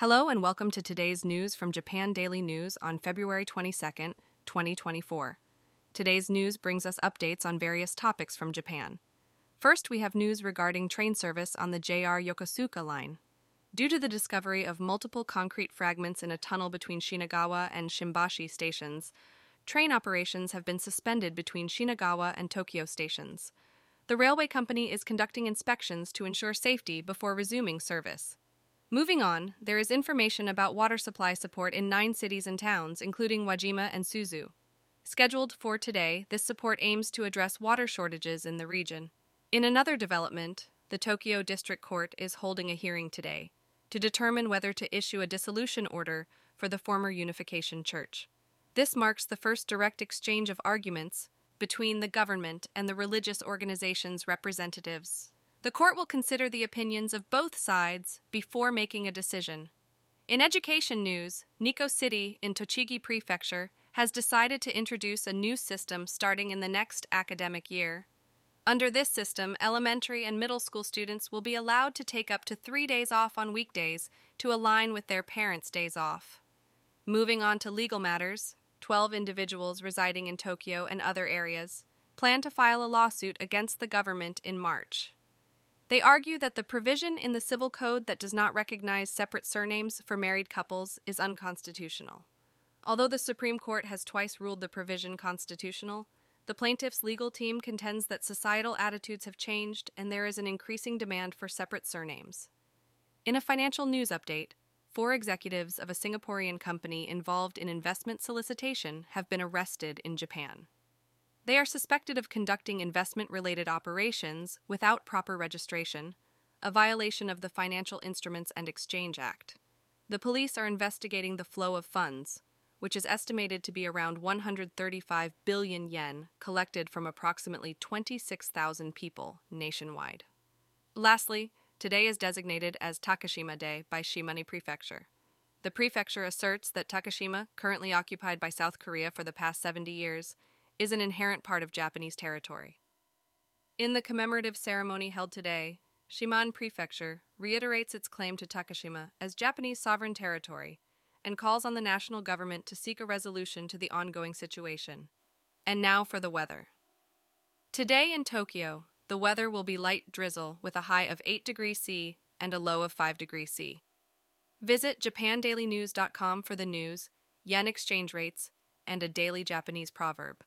Hello and welcome to today's news from Japan Daily News on February 22nd, 2024. Today's news brings us updates on various topics from Japan. First, we have news regarding train service on the JR Yokosuka line. Due to the discovery of multiple concrete fragments in a tunnel between Shinagawa and Shimbashi stations, train operations have been suspended between Shinagawa and Tokyo stations. The railway company is conducting inspections to ensure safety before resuming service. Moving on, there is information about water supply support in nine cities and towns, including Wajima and Suzu. Scheduled for today, this support aims to address water shortages in the region. In another development, the Tokyo District Court is holding a hearing today to determine whether to issue a dissolution order for the former Unification Church. This marks the first direct exchange of arguments between the government and the religious organization's representatives the court will consider the opinions of both sides before making a decision. In education news, Nikko City in Tochigi Prefecture has decided to introduce a new system starting in the next academic year. Under this system, elementary and middle school students will be allowed to take up to three days off on weekdays to align with their parents' days off. Moving on to legal matters, 12 individuals residing in Tokyo and other areas plan to file a lawsuit against the government in March. They argue that the provision in the Civil Code that does not recognize separate surnames for married couples is unconstitutional. Although the Supreme Court has twice ruled the provision constitutional, the plaintiff's legal team contends that societal attitudes have changed and there is an increasing demand for separate surnames. In a financial news update, four executives of a Singaporean company involved in investment solicitation have been arrested in Japan. They are suspected of conducting investment related operations without proper registration, a violation of the Financial Instruments and Exchange Act. The police are investigating the flow of funds, which is estimated to be around 135 billion yen collected from approximately 26,000 people nationwide. Lastly, today is designated as Takeshima Day by Shimane Prefecture. The prefecture asserts that Takeshima, currently occupied by South Korea for the past 70 years, is an inherent part of Japanese territory. In the commemorative ceremony held today, Shimane Prefecture reiterates its claim to Takeshima as Japanese sovereign territory and calls on the national government to seek a resolution to the ongoing situation. And now for the weather. Today in Tokyo, the weather will be light drizzle with a high of 8 degrees C and a low of 5 degrees C. Visit japandailynews.com for the news, yen exchange rates, and a daily Japanese proverb.